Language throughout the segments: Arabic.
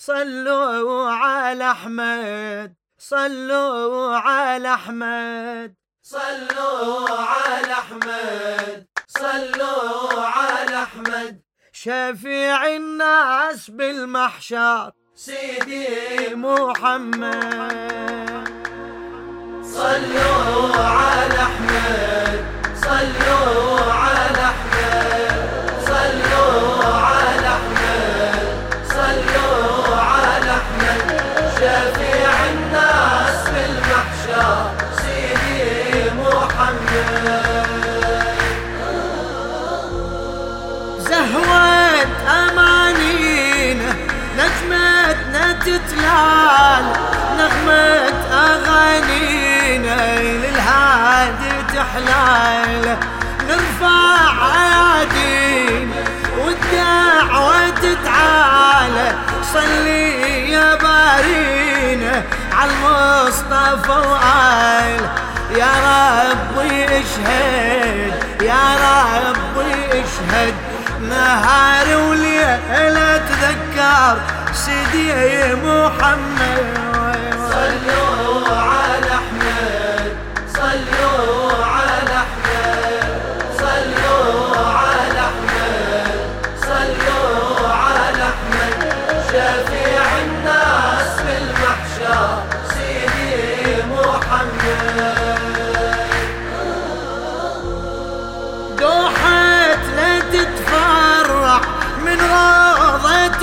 صلوا على أحمد صلوا على أحمد. صلوا على أحمد صلوا على أحمد. شفيع الناس بالمحشر سيدي محمد. صلوا تتلال نغمة اغانينا للهادي تحلال. نرفع عادين والدعوة تتعالى صلي يا بارينا على المصطفى وآل. يا ربي اشهد يا ربي اشهد. نهار وليل اتذكر سيدي محمد. صلوا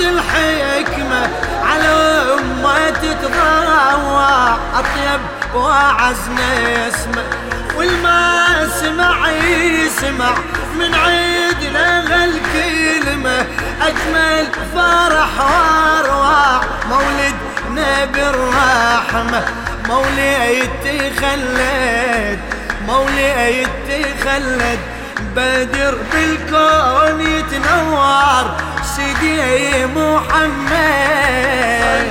الحكمة على أمة تتضوع أطيب وأعز نسمة والما سمع يسمع. من عيدنا هالكلمة أجمل فرح وأروع. مولد نبي الرحمة مولد تخلد مولد تخلد. بدر بالكون يتنور سيدي محمد.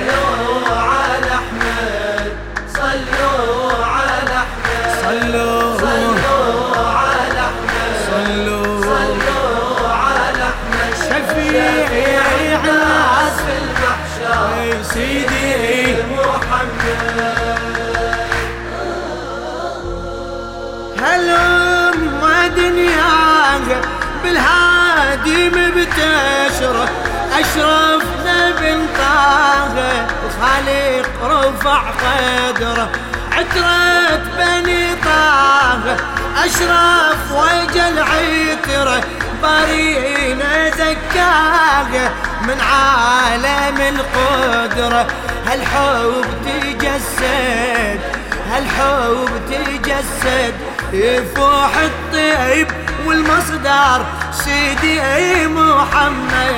صلوا على أحمد. صلوا على أحمد. صلوا صلوا على أحمد. صلوا صلوا على أحمد. المحشر. بالهادي مبتشرة أشرفنا بنطاها الخالق رفع قدره. عترة بني طه أشرف وجل عتره بارينا زكاها من عالم القدرة هالحب تجسد؟ هالحب تجسد؟ يفوح الطيب والمصدر. سيدي محمد.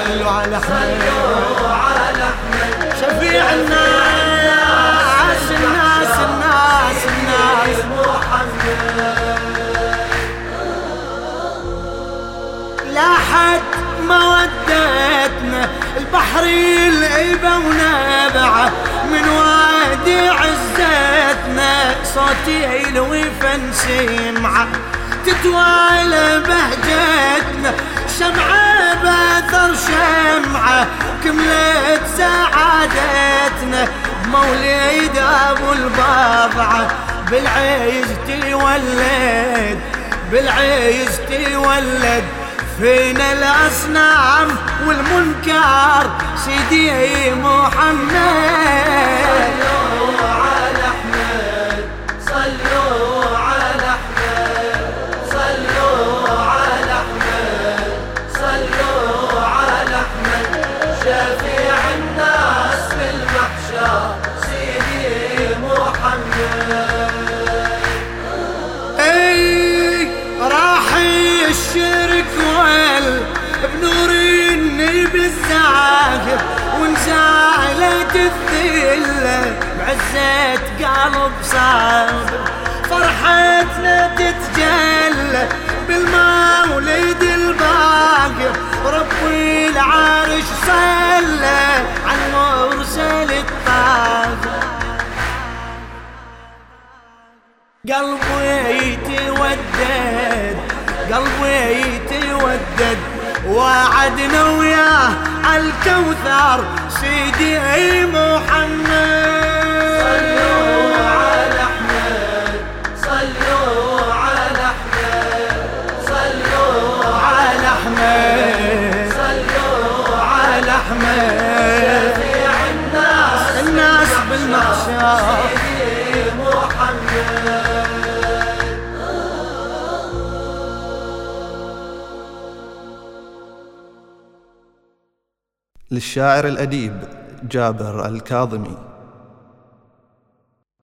صلوا على أحمد. لاحت مودتنا البحر العيبة ونبعه من وادي عزتنا. صوتي يلوي فنسمعه تتوالى بهجتنا. شمعة بأثر شمعة كملت سعادتنا. بمولد أبو البضعة بالعز تولد بالعز تولد فينا الأصنام والمنكر؟ سيدي محمد. صلوا على أحمد صلوا على أحمد صلوا على احمد صلوا على احمد شفيع الناس في المحشر سيدي محمد. الذلة بعزة قلب صابر فرحتنا تتجلى بالمولد الباقر ربي العرش صلى على المرسل الطاهر قلبي يتودد قلبي يتودد. وعدنا وياه عالكوثر سيدي محمد. صلوا على أحمد صلوا على أحمد صلوا على أحمد صلوا على أحمد. شفيع الناس الناس بالمحشر. للشاعر الأديب جابر الكاظمي.